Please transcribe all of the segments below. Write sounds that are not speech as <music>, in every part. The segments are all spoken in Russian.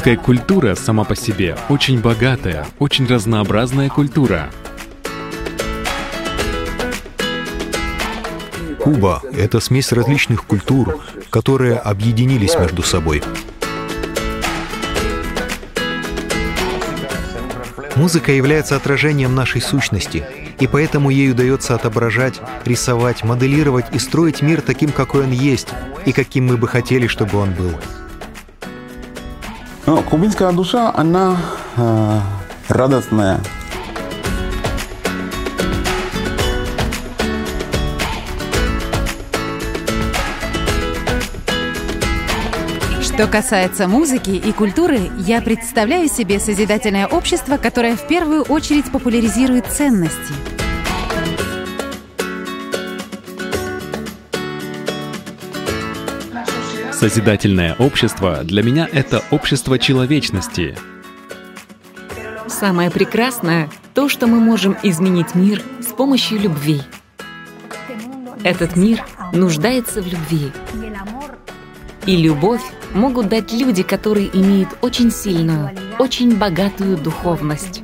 Кубинская культура сама по себе очень богатая, очень разнообразная культура. Куба — это смесь различных культур, которые объединились между собой. Музыка является отражением нашей сущности, и поэтому ей удается отображать, рисовать, моделировать и строить мир таким, какой он есть, и каким мы бы хотели, чтобы он был. Ну, кубинская душа, она э, радостная. Что касается музыки и культуры, я представляю себе созидательное общество, которое в первую очередь популяризирует ценности. Созидательное общество для меня — это общество человечности. Самое прекрасное — то, что мы можем изменить мир с помощью любви. Этот мир нуждается в любви. И любовь могут дать люди, которые имеют очень сильную, очень богатую духовность.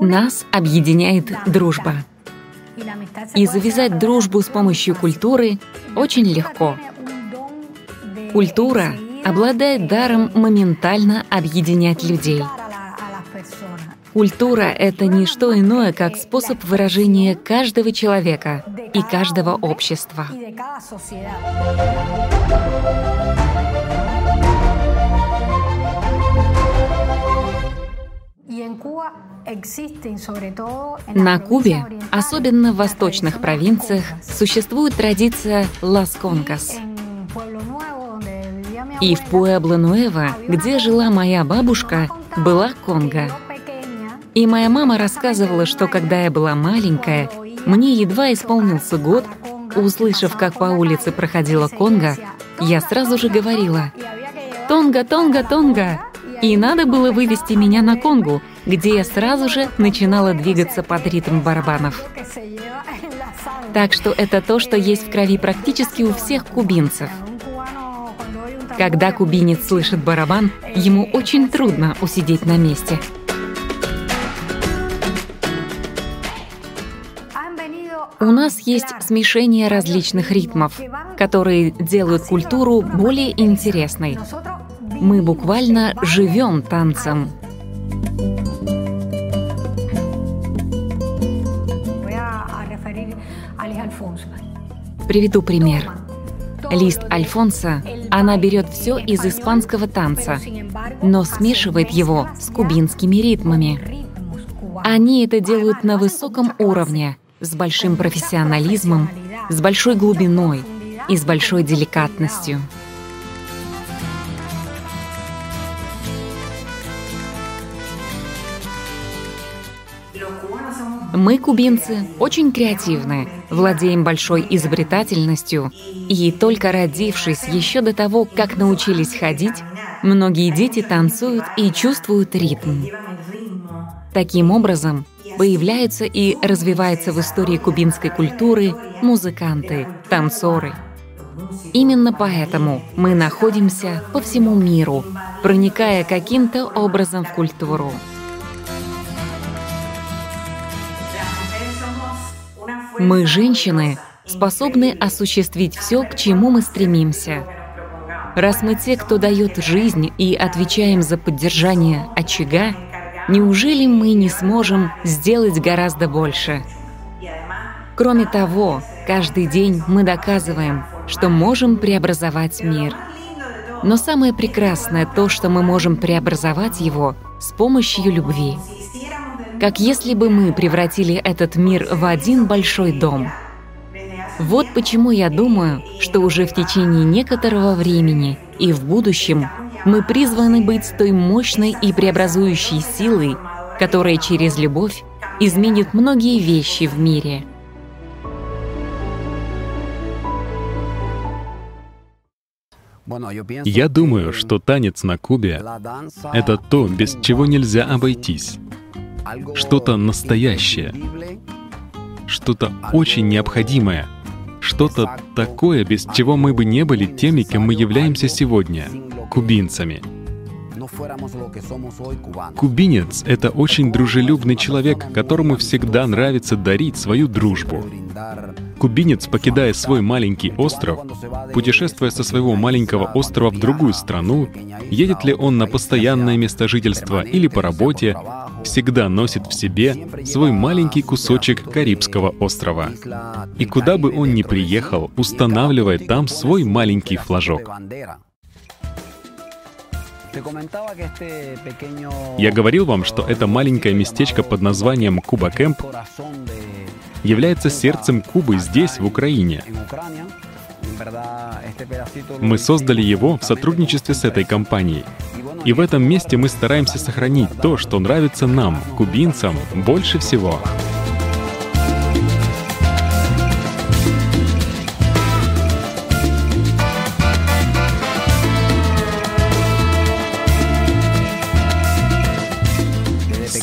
Нас объединяет дружба. И завязать дружбу с помощью культуры очень легко. Культура обладает даром моментально объединять людей. Культура — это не что иное, как способ выражения каждого человека и каждого общества. На Кубе, особенно в восточных провинциях, существует традиция «Лас Конкас». И в Пуэбло-Нуэво, где жила моя бабушка, была конга. И моя мама рассказывала, что когда я была маленькая, мне едва исполнился год, услышав, как по улице проходила конга, я сразу же говорила «Тонга, тонга, тонга!» И надо было вывести меня на конгу, где я сразу же начинала двигаться под ритм барабанов. Так что это то, что есть в крови практически у всех кубинцев. Когда кубинец слышит барабан, ему очень трудно усидеть на месте. У нас есть смешение различных ритмов, которые делают культуру более интересной. Мы буквально живем танцем. Приведу пример. Лист Альфонса, она берет все из испанского танца, но смешивает его с кубинскими ритмами. Они это делают на высоком уровне, с большим профессионализмом, с большой глубиной и с большой деликатностью. Мы, кубинцы, очень креативны, владеем большой изобретательностью, и только родившись еще до того, как научились ходить, многие дети танцуют и чувствуют ритм. Таким образом, появляются и развиваются в истории кубинской культуры музыканты, танцоры. Именно поэтому мы находимся по всему миру, проникая каким-то образом в культуру. Мы, женщины, способны осуществить все, к чему мы стремимся. Раз мы те, кто дает жизнь и отвечаем за поддержание очага, неужели мы не сможем сделать гораздо больше? Кроме того, каждый день мы доказываем, что можем преобразовать мир. Но самое прекрасное то, что мы можем преобразовать его с помощью любви как если бы мы превратили этот мир в один большой дом. Вот почему я думаю, что уже в течение некоторого времени и в будущем мы призваны быть той мощной и преобразующей силой, которая через любовь изменит многие вещи в мире. Я думаю, что танец на Кубе — это то, без чего нельзя обойтись. Что-то настоящее, что-то очень необходимое, что-то такое, без чего мы бы не были теми, кем мы являемся сегодня — кубинцами — Кубинец — это очень дружелюбный человек, которому всегда нравится дарить свою дружбу. Кубинец, покидая свой маленький остров, путешествуя со своего маленького острова в другую страну, едет ли он на постоянное место жительства или по работе, всегда носит в себе свой маленький кусочек Карибского острова. И куда бы он ни приехал, устанавливает там свой маленький флажок. Я говорил вам, что это маленькое местечко под названием Куба Кэмп является сердцем Кубы здесь, в Украине. Мы создали его в сотрудничестве с этой компанией. И в этом месте мы стараемся сохранить то, что нравится нам, кубинцам, больше всего.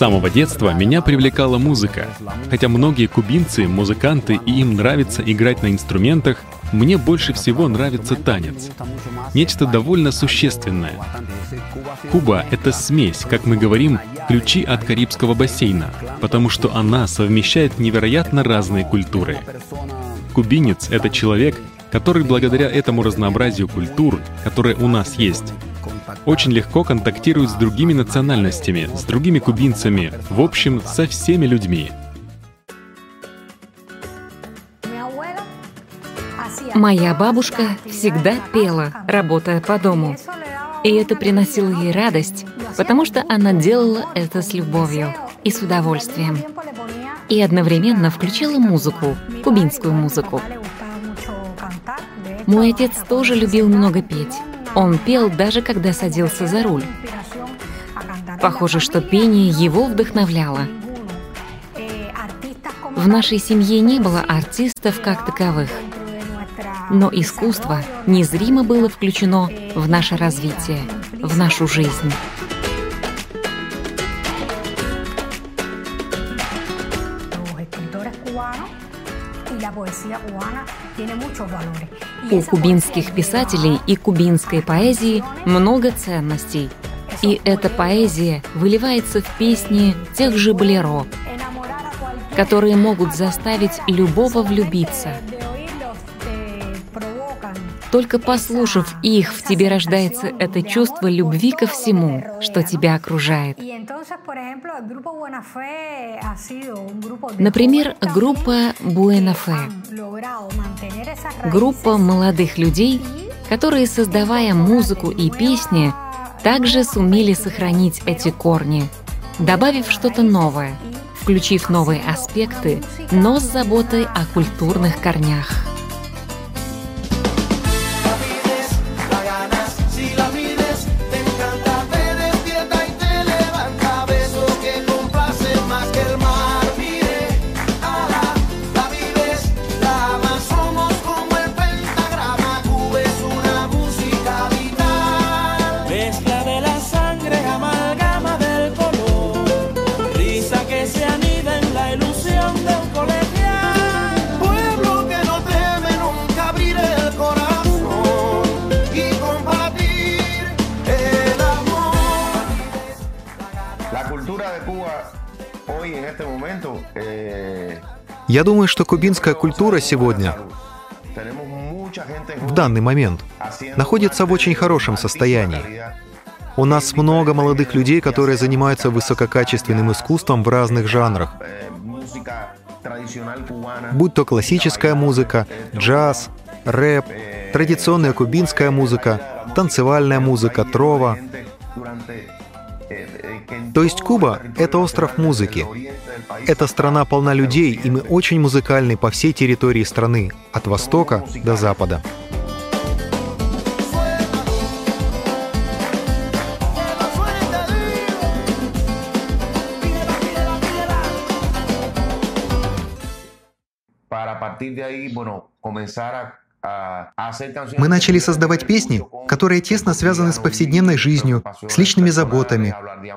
Самого детства меня привлекала музыка. Хотя многие кубинцы — музыканты, и им нравится играть на инструментах, мне больше всего нравится танец. Нечто довольно существенное. Куба — это смесь, как мы говорим, ключи от Карибского бассейна, потому что она совмещает невероятно разные культуры. Кубинец — это человек, который благодаря этому разнообразию культур, которое у нас есть, очень легко контактирует с другими национальностями, с другими кубинцами, в общем, со всеми людьми. Моя бабушка всегда пела, работая по дому. И это приносило ей радость, потому что она делала это с любовью и с удовольствием. И одновременно включала музыку, кубинскую музыку. Мой отец тоже любил много петь. Он пел даже когда садился за руль. Похоже, что пение его вдохновляло. В нашей семье не было артистов как таковых, но искусство незримо было включено в наше развитие, в нашу жизнь. У кубинских писателей и кубинской поэзии много ценностей. И эта поэзия выливается в песни тех же болеро, которые могут заставить любого влюбиться – только послушав их, в тебе рождается это чувство любви ко всему, что тебя окружает. Например, группа Буэнафе. Группа молодых людей, которые, создавая музыку и песни, также сумели сохранить эти корни, добавив что-то новое, включив новые аспекты, но с заботой о культурных корнях. Я думаю, что кубинская культура сегодня, в данный момент, находится в очень хорошем состоянии. У нас много молодых людей, которые занимаются высококачественным искусством в разных жанрах. Будь то классическая музыка, джаз, рэп, традиционная кубинская музыка, танцевальная музыка, трова. То есть Куба — это остров музыки. Эта страна полна людей, и мы очень музыкальны по всей территории страны, от востока до запада. Мы начали создавать песни, которые тесно связаны с повседневной жизнью, с личными заботами,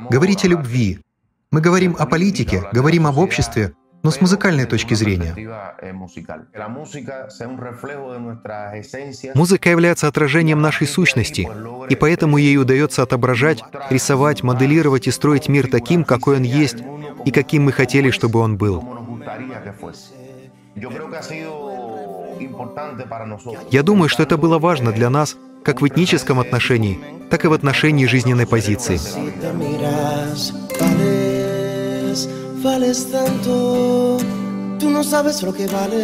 говорить о любви. Мы говорим о политике, говорим об обществе, но с музыкальной точки зрения. Музыка является отражением нашей сущности, и поэтому ей удается отображать, рисовать, моделировать и строить мир таким, какой он есть, и каким мы хотели, чтобы он был. Я думаю, что это было важно для нас как в этническом отношении, так и в отношении жизненной позиции. Vales tanto, tú no sabes lo que vales.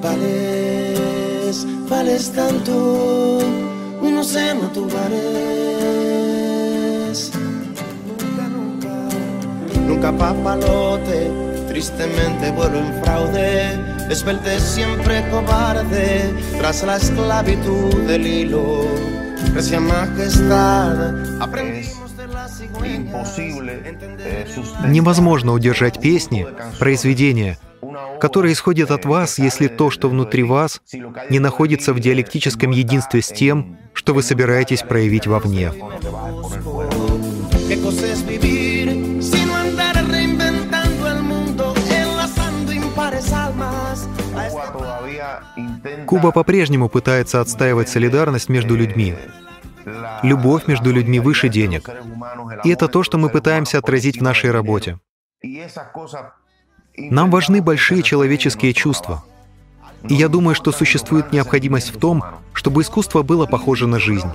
Vales, vales tanto, un océano tú vales. Nunca, nunca, nunca papalote tristemente vuelo en fraude, desperté siempre cobarde tras la esclavitud del hilo. Gracias majestad, aprendimos de la Невозможно удержать песни, произведения, которые исходят от вас, если то, что внутри вас, не находится в диалектическом единстве с тем, что вы собираетесь проявить вовне. Куба по-прежнему пытается отстаивать солидарность между людьми. Любовь между людьми выше денег. И это то, что мы пытаемся отразить в нашей работе. Нам важны большие человеческие чувства. И я думаю, что существует необходимость в том, чтобы искусство было похоже на жизнь.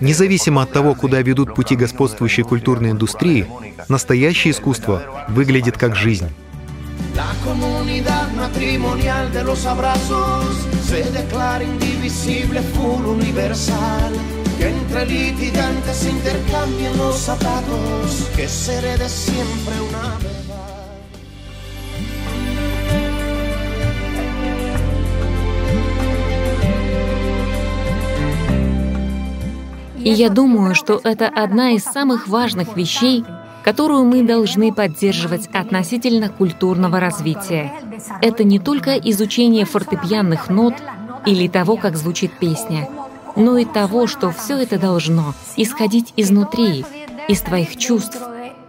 Независимо от того, куда ведут пути господствующей культурной индустрии, настоящее искусство выглядит как жизнь. La comunidad matrimonial de los abrazos se declara indivisible, full universal. Que entre litigantes se intercambien los zapatos, que se herede siempre una verdad. И я думаю, что это одна из самых важных вещей, которую мы должны поддерживать относительно культурного развития. Это не только изучение фортепианных нот или того, как звучит песня, но и того, что все это должно исходить изнутри, из твоих чувств,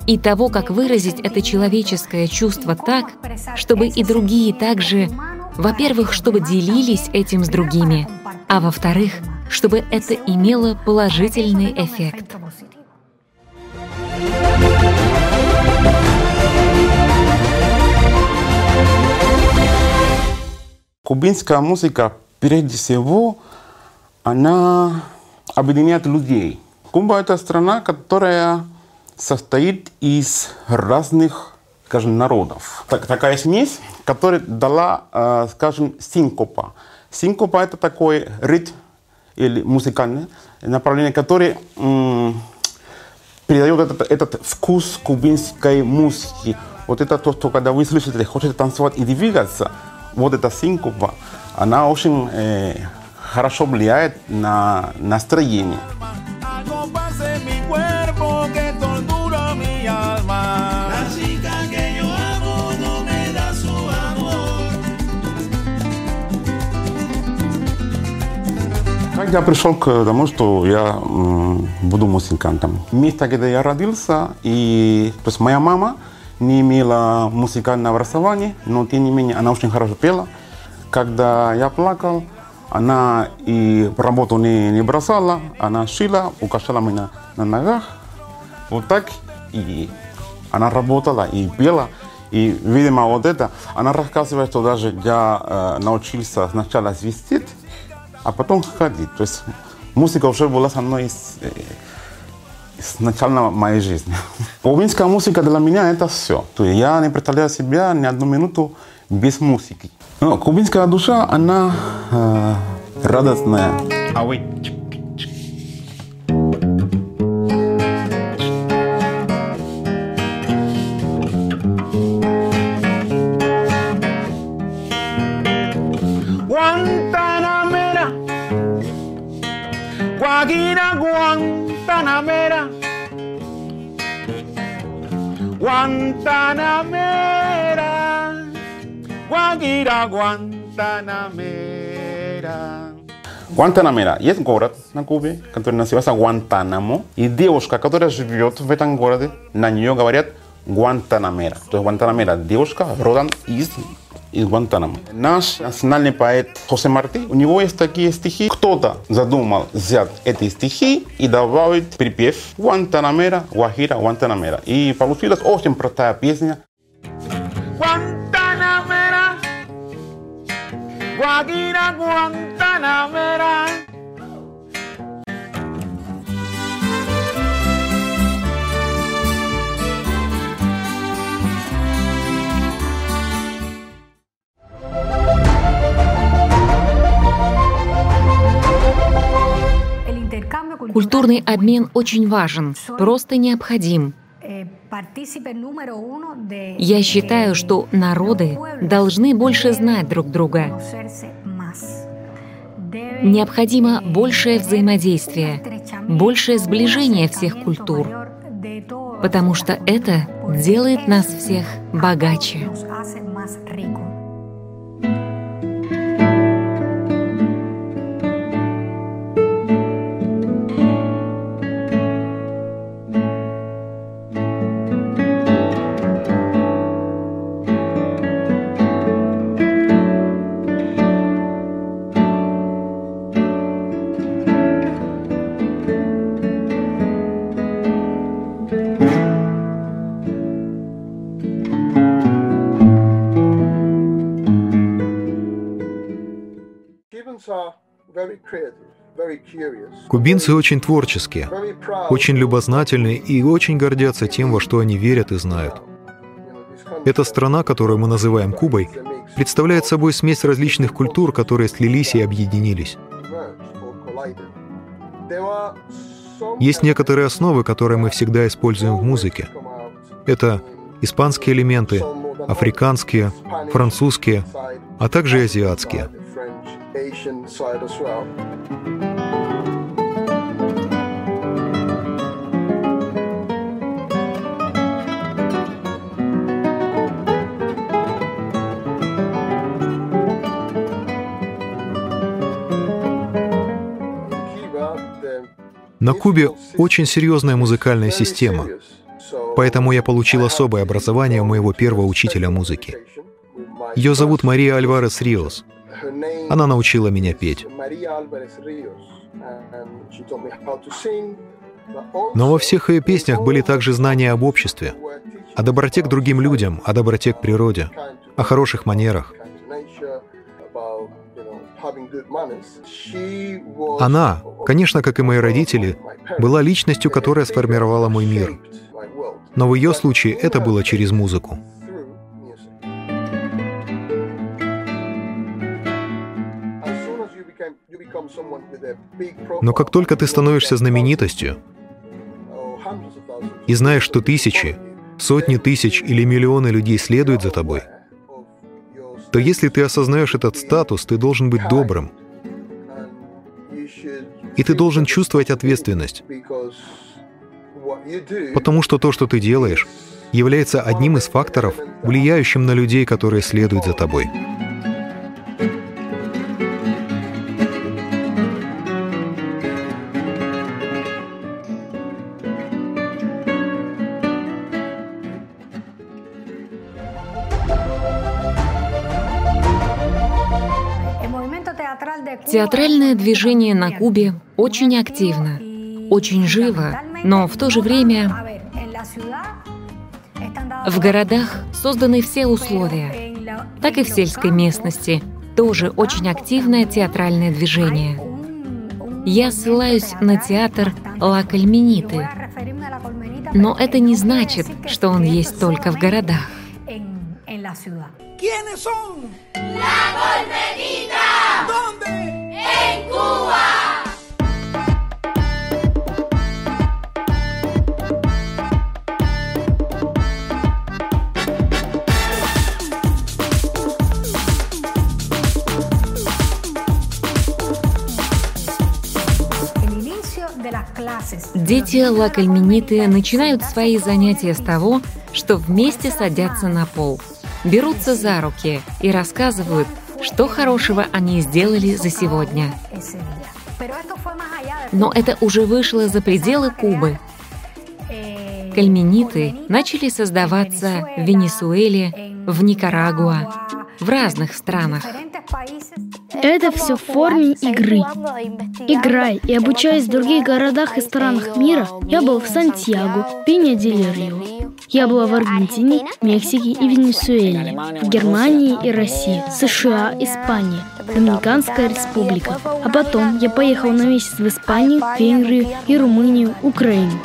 и того, как выразить это человеческое чувство так, чтобы и другие также, во-первых, чтобы делились этим с другими, а во-вторых, чтобы это имело положительный эффект. Кубинская музыка, прежде всего, она объединяет людей. Куба — это страна, которая состоит из разных, скажем, народов. Так, такая смесь, которая дала, э, скажем, синкопа. Синкопа — это такой ритм или музыкальное направление, которое передает этот, этот вкус кубинской музыки. Вот это то, что когда вы слышите, хотите танцевать и двигаться, вот эта синкопа, она очень э, хорошо влияет на настроение. Как я пришел к тому, что я буду музыкантом? Место, где я родился, и то есть моя мама не имела музыкального образования, но тем не менее она очень хорошо пела. Когда я плакал, она и работу не, не бросала, она шила, украшала меня на ногах. Вот так. И она работала и пела. И, видимо, вот это, она рассказывает, что даже я э, научился сначала свистеть, а потом ходить. То есть музыка уже была со мной с, с начала моей жизни. <laughs> Кубинская музыка для меня это все. То есть я не представляю себя ни одну минуту без музыки. Но кубинская душа, она э, радостная. А вы? Guajira Guantanamera, Guantanamera, Guajira Guantanamera. Гуантанамера. Есть город на Кубе, который называется Гуантанамо. И девушка, которая живет в этом городе, на нее говорят Гуантанамера. То есть Гуантанамера девушка родом из из Гуантанамо. Наш национальный поэт Хосе Марти, у него есть такие стихи. Кто-то задумал взять эти стихи и добавить припев Гуантанамера, Гуахира, Гуантанамера. И получилась очень простая песня. Guantanamera, Guajira Guantanamera. Культурный обмен очень важен, просто необходим. Я считаю, что народы должны больше знать друг друга. Необходимо большее взаимодействие, большее сближение всех культур, потому что это делает нас всех богаче. Кубинцы очень творческие, очень любознательны и очень гордятся тем, во что они верят и знают. Эта страна, которую мы называем Кубой, представляет собой смесь различных культур, которые слились и объединились. Есть некоторые основы, которые мы всегда используем в музыке. Это испанские элементы, африканские, французские, а также азиатские. На Кубе очень серьезная музыкальная система, поэтому я получил особое образование у моего первого учителя музыки. Ее зовут Мария Альварес Риос. Она научила меня петь. Но во всех ее песнях были также знания об обществе, о доброте к другим людям, о доброте к природе, о хороших манерах. Она, конечно, как и мои родители, была личностью, которая сформировала мой мир. Но в ее случае это было через музыку. Но как только ты становишься знаменитостью и знаешь, что тысячи, сотни тысяч или миллионы людей следуют за тобой, то если ты осознаешь этот статус, ты должен быть добрым. И ты должен чувствовать ответственность. Потому что то, что ты делаешь, является одним из факторов, влияющим на людей, которые следуют за тобой. Театральное движение на Кубе очень активно, очень живо, но в то же время в городах созданы все условия, так и в сельской местности тоже очень активное театральное движение. Я ссылаюсь на театр Ла Кальмениты. Но это не значит, что он есть только в городах. ¿Quiénes son? La Colmenita. ¿Dónde? En Cuba. Дети лакальмениты начинают свои занятия с того, что вместе садятся на пол, берутся за руки и рассказывают, что хорошего они сделали за сегодня. Но это уже вышло за пределы Кубы. Кальмениты начали создаваться в Венесуэле, в Никарагуа, в разных странах. Это все в форме игры. Играй и обучаясь в других городах и странах мира, я был в Сантьяго, Пиня дель Рио. Я была в Аргентине, Мексике и Венесуэле, в Германии и России, США, Испания, Доминиканская республика. А потом я поехал на месяц в Испанию, Венгрию и Румынию, Украину.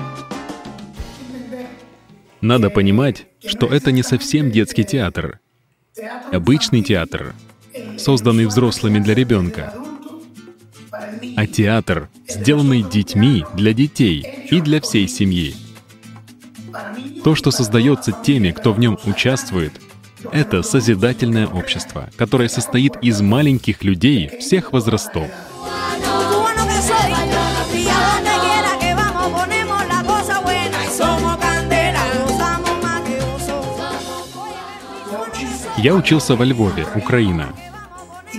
Надо понимать, что это не совсем детский театр. Обычный театр, созданный взрослыми для ребенка, а театр, сделанный детьми для детей и для всей семьи. То, что создается теми, кто в нем участвует, это созидательное общество, которое состоит из маленьких людей всех возрастов. Я учился во Львове, Украина.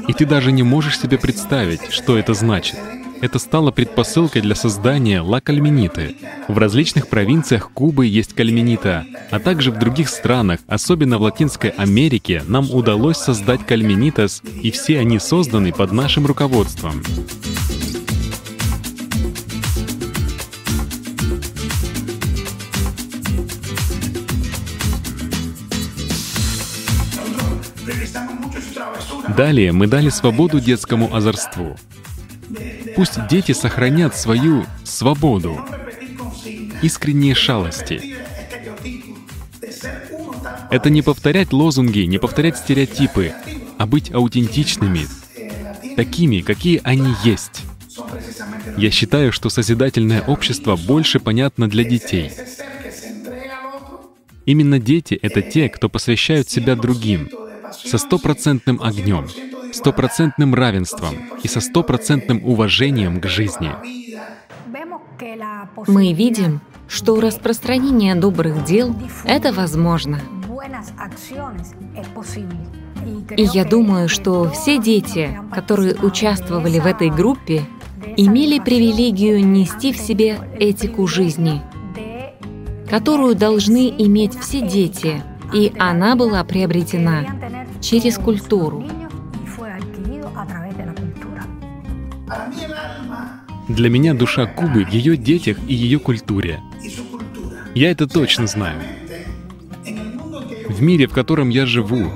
И ты даже не можешь себе представить, что это значит. Это стало предпосылкой для создания Ла Кальмениты. В различных провинциях Кубы есть кальменита, а также в других странах, особенно в Латинской Америке, нам удалось создать кальменитас, и все они созданы под нашим руководством. Далее мы дали свободу детскому озорству. Пусть дети сохранят свою свободу, искренние шалости. Это не повторять лозунги, не повторять стереотипы, а быть аутентичными, такими, какие они есть. Я считаю, что созидательное общество больше понятно для детей. Именно дети — это те, кто посвящают себя другим, со стопроцентным огнем, стопроцентным равенством и со стопроцентным уважением к жизни. Мы видим, что распространение добрых дел — это возможно. И я думаю, что все дети, которые участвовали в этой группе, имели привилегию нести в себе этику жизни, которую должны иметь все дети, и она была приобретена через культуру. Для меня душа Кубы в ее детях и ее культуре. Я это точно знаю. В мире, в котором я живу,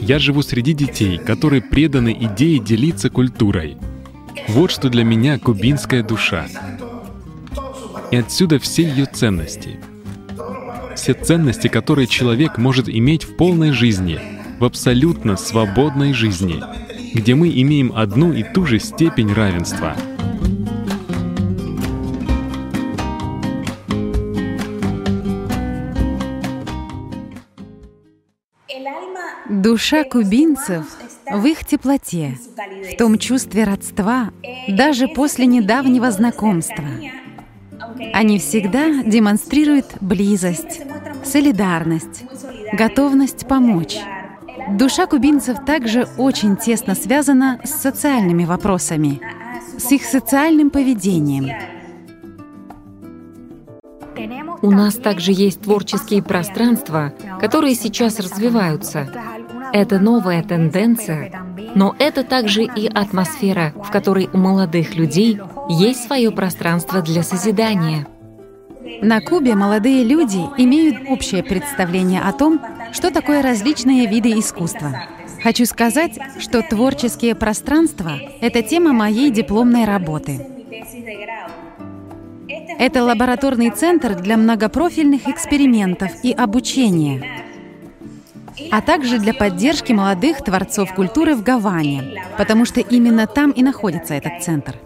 я живу среди детей, которые преданы идее делиться культурой. Вот что для меня кубинская душа. И отсюда все ее ценности. Все ценности, которые человек может иметь в полной жизни, в абсолютно свободной жизни, где мы имеем одну и ту же степень равенства. Душа кубинцев в их теплоте, в том чувстве родства, даже после недавнего знакомства. Они всегда демонстрируют близость, солидарность, готовность помочь. Душа кубинцев также очень тесно связана с социальными вопросами, с их социальным поведением. У нас также есть творческие пространства, которые сейчас развиваются. Это новая тенденция, но это также и атмосфера, в которой у молодых людей есть свое пространство для созидания. На Кубе молодые люди имеют общее представление о том, что такое различные виды искусства. Хочу сказать, что творческие пространства — это тема моей дипломной работы. Это лабораторный центр для многопрофильных экспериментов и обучения, а также для поддержки молодых творцов культуры в Гаване, потому что именно там и находится этот центр.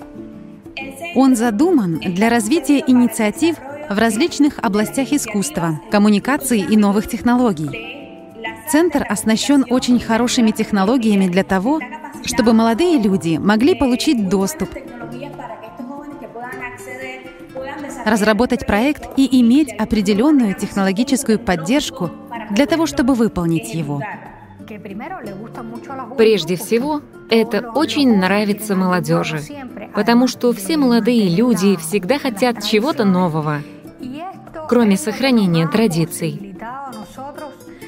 Он задуман для развития инициатив в различных областях искусства, коммуникации и новых технологий. Центр оснащен очень хорошими технологиями для того, чтобы молодые люди могли получить доступ, разработать проект и иметь определенную технологическую поддержку для того, чтобы выполнить его. Прежде всего, это очень нравится молодежи, потому что все молодые люди всегда хотят чего-то нового, кроме сохранения традиций.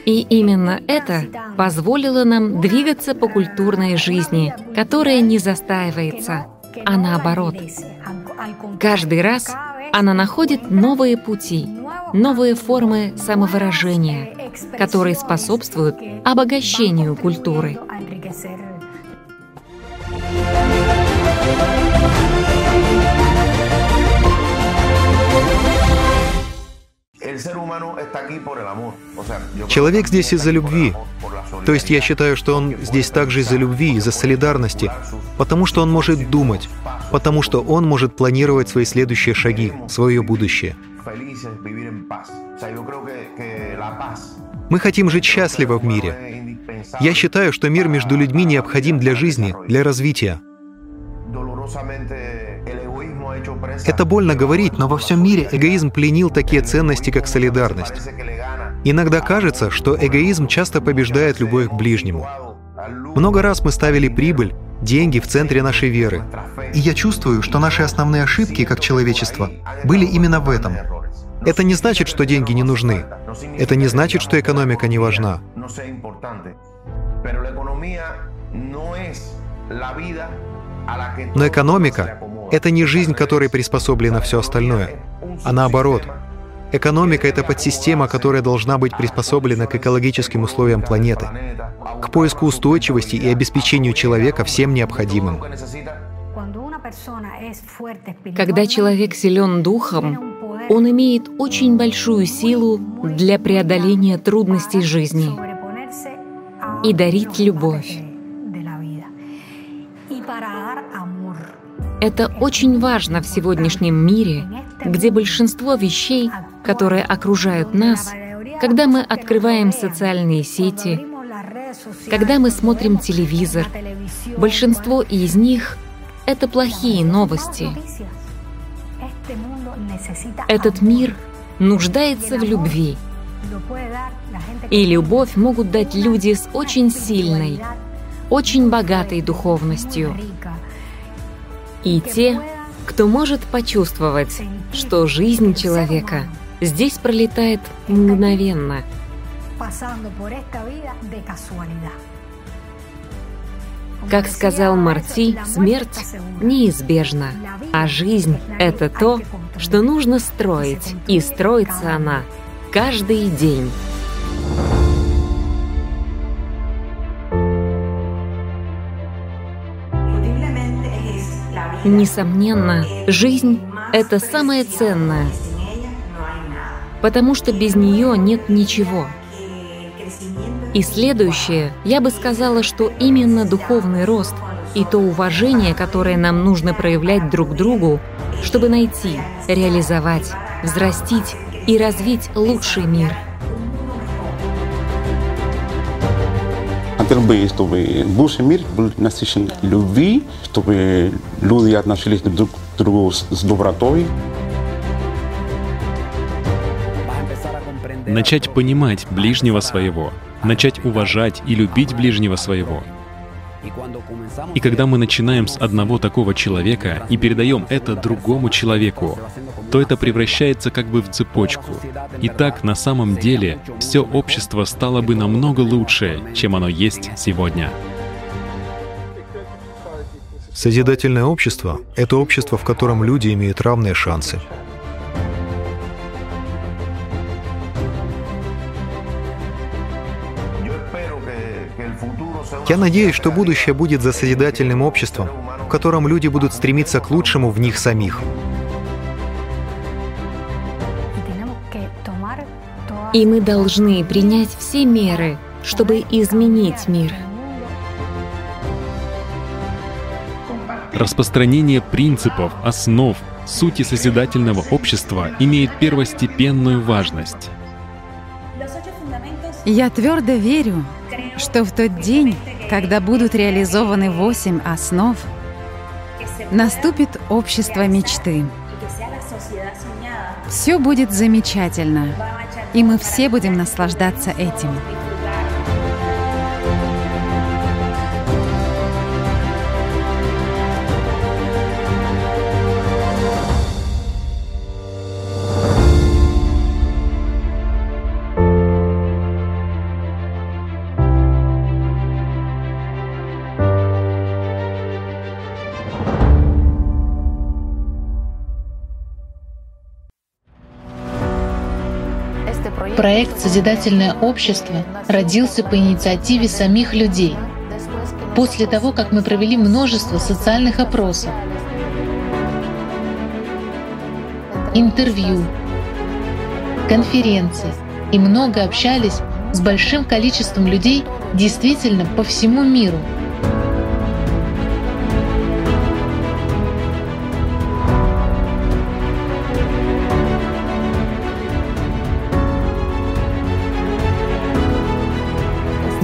И именно это позволило нам двигаться по культурной жизни, которая не застаивается, а наоборот. Каждый раз она находит новые пути, новые формы самовыражения, которые способствуют обогащению культуры. Человек здесь из-за любви. То есть я считаю, что он здесь также из-за любви, из-за солидарности, потому что он может думать, потому что он может планировать свои следующие шаги, свое будущее. Мы хотим жить счастливо в мире. Я считаю, что мир между людьми необходим для жизни, для развития. Это больно говорить, но во всем мире эгоизм пленил такие ценности, как солидарность. Иногда кажется, что эгоизм часто побеждает любовь к ближнему. Много раз мы ставили прибыль, деньги в центре нашей веры. И я чувствую, что наши основные ошибки как человечество были именно в этом. Это не значит, что деньги не нужны. Это не значит, что экономика не важна. Но экономика это не жизнь, которой приспособлено все остальное, а наоборот. Экономика — это подсистема, которая должна быть приспособлена к экологическим условиям планеты, к поиску устойчивости и обеспечению человека всем необходимым. Когда человек силен духом, он имеет очень большую силу для преодоления трудностей жизни и дарить любовь. Это очень важно в сегодняшнем мире, где большинство вещей, которые окружают нас, когда мы открываем социальные сети, когда мы смотрим телевизор, большинство из них — это плохие новости. Этот мир нуждается в любви. И любовь могут дать люди с очень сильной, очень богатой духовностью и те, кто может почувствовать, что жизнь человека здесь пролетает мгновенно. Как сказал Марти, смерть неизбежна, а жизнь — это то, что нужно строить, и строится она каждый день. Несомненно, жизнь — это самое ценное, потому что без нее нет ничего. И следующее, я бы сказала, что именно духовный рост и то уважение, которое нам нужно проявлять друг другу, чтобы найти, реализовать, взрастить и развить лучший мир — Хотел бы, чтобы будущий мир был насыщен любви, чтобы люди относились друг к другу с добротой. Начать понимать ближнего своего, начать уважать и любить ближнего своего — и когда мы начинаем с одного такого человека и передаем это другому человеку, то это превращается как бы в цепочку. И так на самом деле все общество стало бы намного лучше, чем оно есть сегодня. Созидательное общество — это общество, в котором люди имеют равные шансы. Я надеюсь, что будущее будет за созидательным обществом, в котором люди будут стремиться к лучшему в них самих. И мы должны принять все меры, чтобы изменить мир. Распространение принципов, основ, сути созидательного общества имеет первостепенную важность. Я твердо верю, что в тот день, когда будут реализованы восемь основ, наступит общество мечты. Все будет замечательно, и мы все будем наслаждаться этим. Проект «Созидательное общество» родился по инициативе самих людей. После того, как мы провели множество социальных опросов, интервью, конференции и много общались с большим количеством людей действительно по всему миру —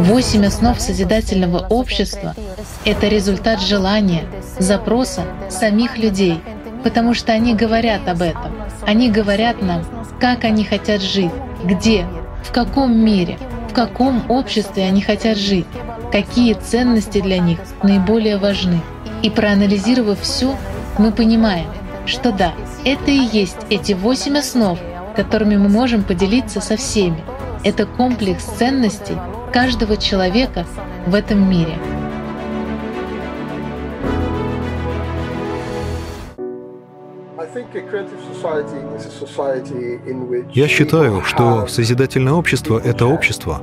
Восемь основ созидательного общества — это результат желания, запроса самих людей, потому что они говорят об этом. Они говорят нам, как они хотят жить, где, в каком мире, в каком обществе они хотят жить, какие ценности для них наиболее важны. И проанализировав все, мы понимаем, что да, это и есть эти восемь основ, которыми мы можем поделиться со всеми. Это комплекс ценностей, каждого человека в этом мире. Я считаю, что созидательное общество — это общество,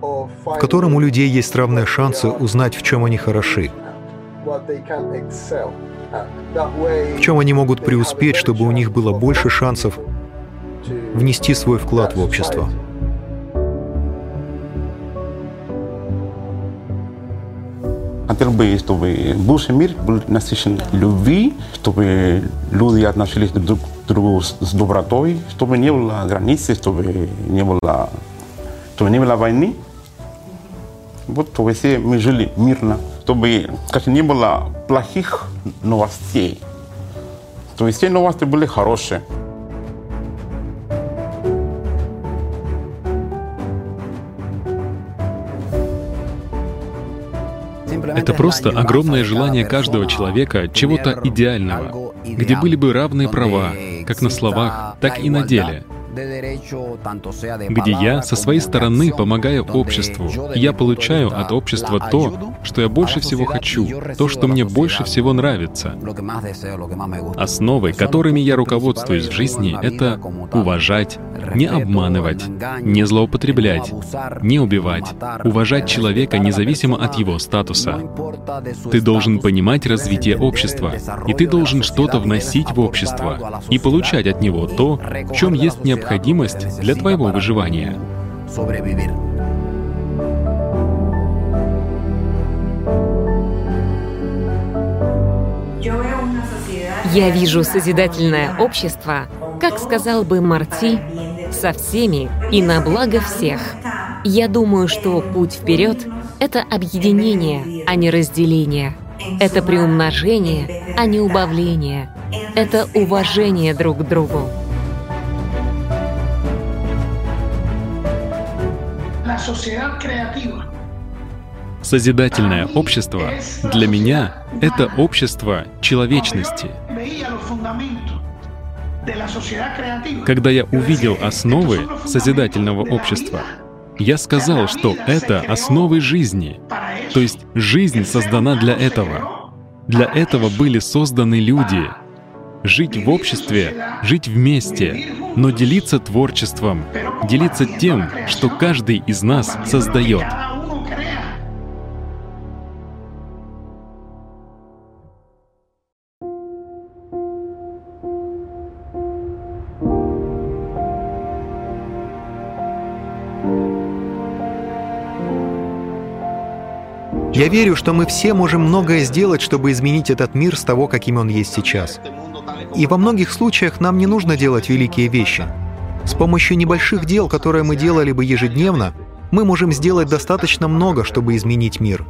в котором у людей есть равные шансы узнать, в чем они хороши, в чем они могут преуспеть, чтобы у них было больше шансов внести свой вклад в общество. Хотел бы, чтобы бывший мир был насыщен любви, чтобы люди относились друг к другу с добротой, чтобы не было границы, чтобы не было, чтобы не было войны. Вот чтобы все мы жили мирно, чтобы как не было плохих новостей, чтобы все новости были хорошие. Это просто огромное желание каждого человека чего-то идеального, где были бы равные права, как на словах, так и на деле — где я со своей стороны помогаю обществу, я получаю от общества то, что я больше всего хочу, то, что мне больше всего нравится. Основы, которыми я руководствуюсь в жизни, — это уважать, не обманывать, не злоупотреблять, не убивать, уважать человека независимо от его статуса. Ты должен понимать развитие общества, и ты должен что-то вносить в общество и получать от него то, в чем есть необходимость необходимость для твоего выживания. Я вижу созидательное общество, как сказал бы Марти, со всеми и на благо всех. Я думаю, что путь вперед — это объединение, а не разделение. Это приумножение, а не убавление. Это уважение друг к другу. Созидательное общество для меня — это общество человечности. Когда я увидел основы созидательного общества, я сказал, что это основы жизни. То есть жизнь создана для этого. Для этого были созданы люди — жить в обществе, жить вместе, но делиться творчеством, делиться тем, что каждый из нас создает. Я верю, что мы все можем многое сделать, чтобы изменить этот мир с того, каким он есть сейчас. И во многих случаях нам не нужно делать великие вещи. С помощью небольших дел, которые мы делали бы ежедневно, мы можем сделать достаточно много, чтобы изменить мир.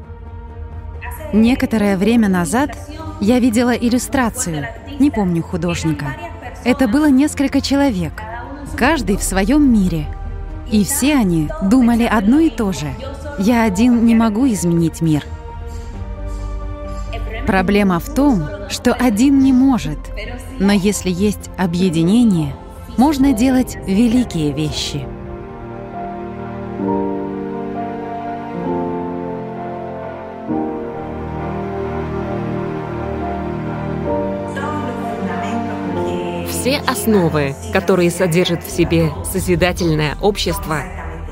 Некоторое время назад я видела иллюстрацию, не помню художника. Это было несколько человек, каждый в своем мире. И все они думали одно и то же. Я один не могу изменить мир. Проблема в том, что один не может. Но если есть объединение, можно делать великие вещи. Все основы, которые содержит в себе созидательное общество,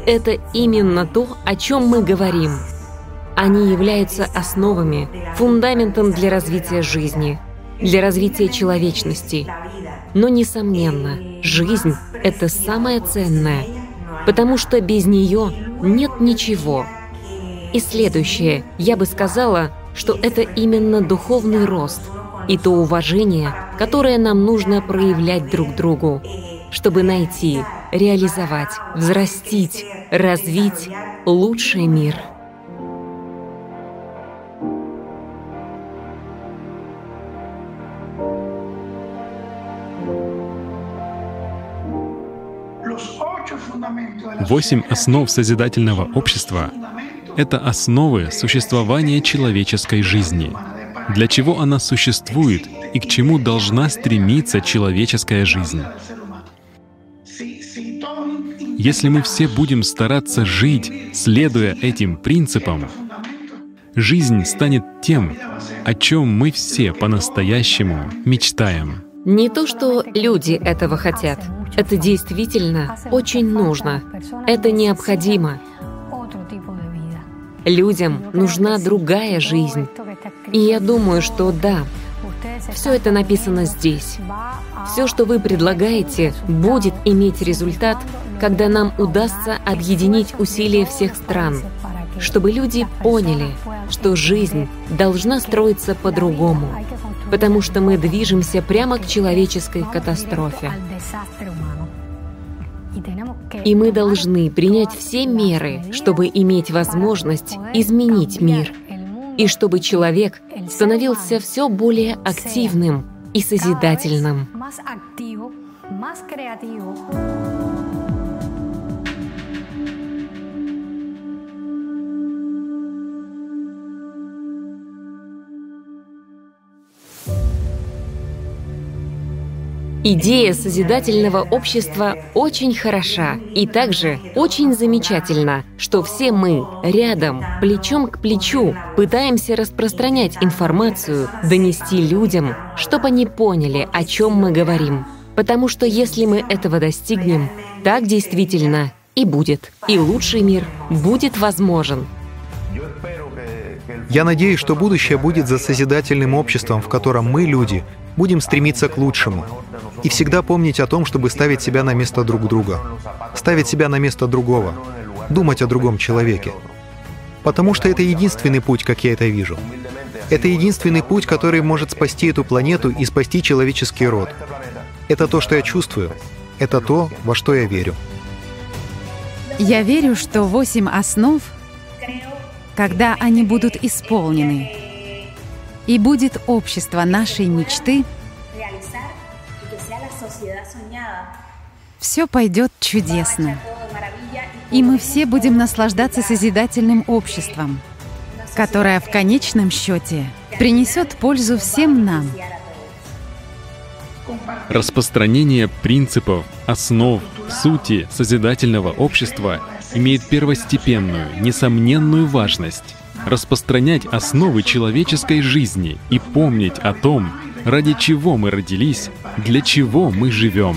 это именно то, о чем мы говорим. Они являются основами, фундаментом для развития жизни, для развития человечности. Но, несомненно, жизнь — это самое ценное, потому что без нее нет ничего. И следующее, я бы сказала, что это именно духовный рост и то уважение, которое нам нужно проявлять друг другу, чтобы найти, реализовать, взрастить, развить лучший мир. Восемь основ созидательного общества — это основы существования человеческой жизни. Для чего она существует и к чему должна стремиться человеческая жизнь. Если мы все будем стараться жить, следуя этим принципам, жизнь станет тем, о чем мы все по-настоящему мечтаем. Не то, что люди этого хотят. Это действительно очень нужно. Это необходимо. Людям нужна другая жизнь. И я думаю, что да, все это написано здесь. Все, что вы предлагаете, будет иметь результат, когда нам удастся объединить усилия всех стран, чтобы люди поняли, что жизнь должна строиться по-другому, потому что мы движемся прямо к человеческой катастрофе. И мы должны принять все меры, чтобы иметь возможность изменить мир, и чтобы человек становился все более активным и созидательным. Идея созидательного общества очень хороша и также очень замечательно, что все мы рядом, плечом к плечу, пытаемся распространять информацию, донести людям, чтобы они поняли, о чем мы говорим. Потому что если мы этого достигнем, так действительно и будет. И лучший мир будет возможен. Я надеюсь, что будущее будет за созидательным обществом, в котором мы, люди, будем стремиться к лучшему. И всегда помнить о том, чтобы ставить себя на место друг друга. Ставить себя на место другого. Думать о другом человеке. Потому что это единственный путь, как я это вижу. Это единственный путь, который может спасти эту планету и спасти человеческий род. Это то, что я чувствую. Это то, во что я верю. Я верю, что восемь основ, когда они будут исполнены, и будет общество нашей мечты, все пойдет чудесно. И мы все будем наслаждаться созидательным обществом, которое в конечном счете принесет пользу всем нам. Распространение принципов, основ, сути созидательного общества имеет первостепенную, несомненную важность распространять основы человеческой жизни и помнить о том, ради чего мы родились, для чего мы живем.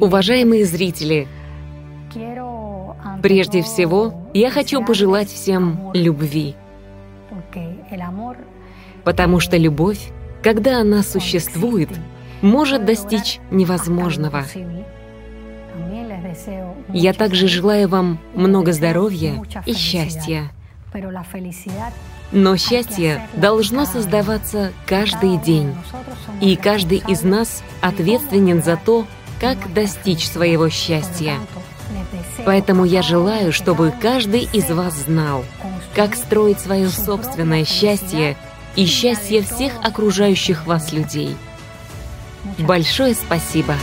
Уважаемые зрители, прежде всего я хочу пожелать всем любви. Потому что любовь, когда она существует, может достичь невозможного. Я также желаю вам много здоровья и счастья. Но счастье должно создаваться каждый день. И каждый из нас ответственен за то, как достичь своего счастья. Поэтому я желаю, чтобы каждый из вас знал, как строить свое собственное счастье и счастье всех окружающих вас людей. Большое спасибо!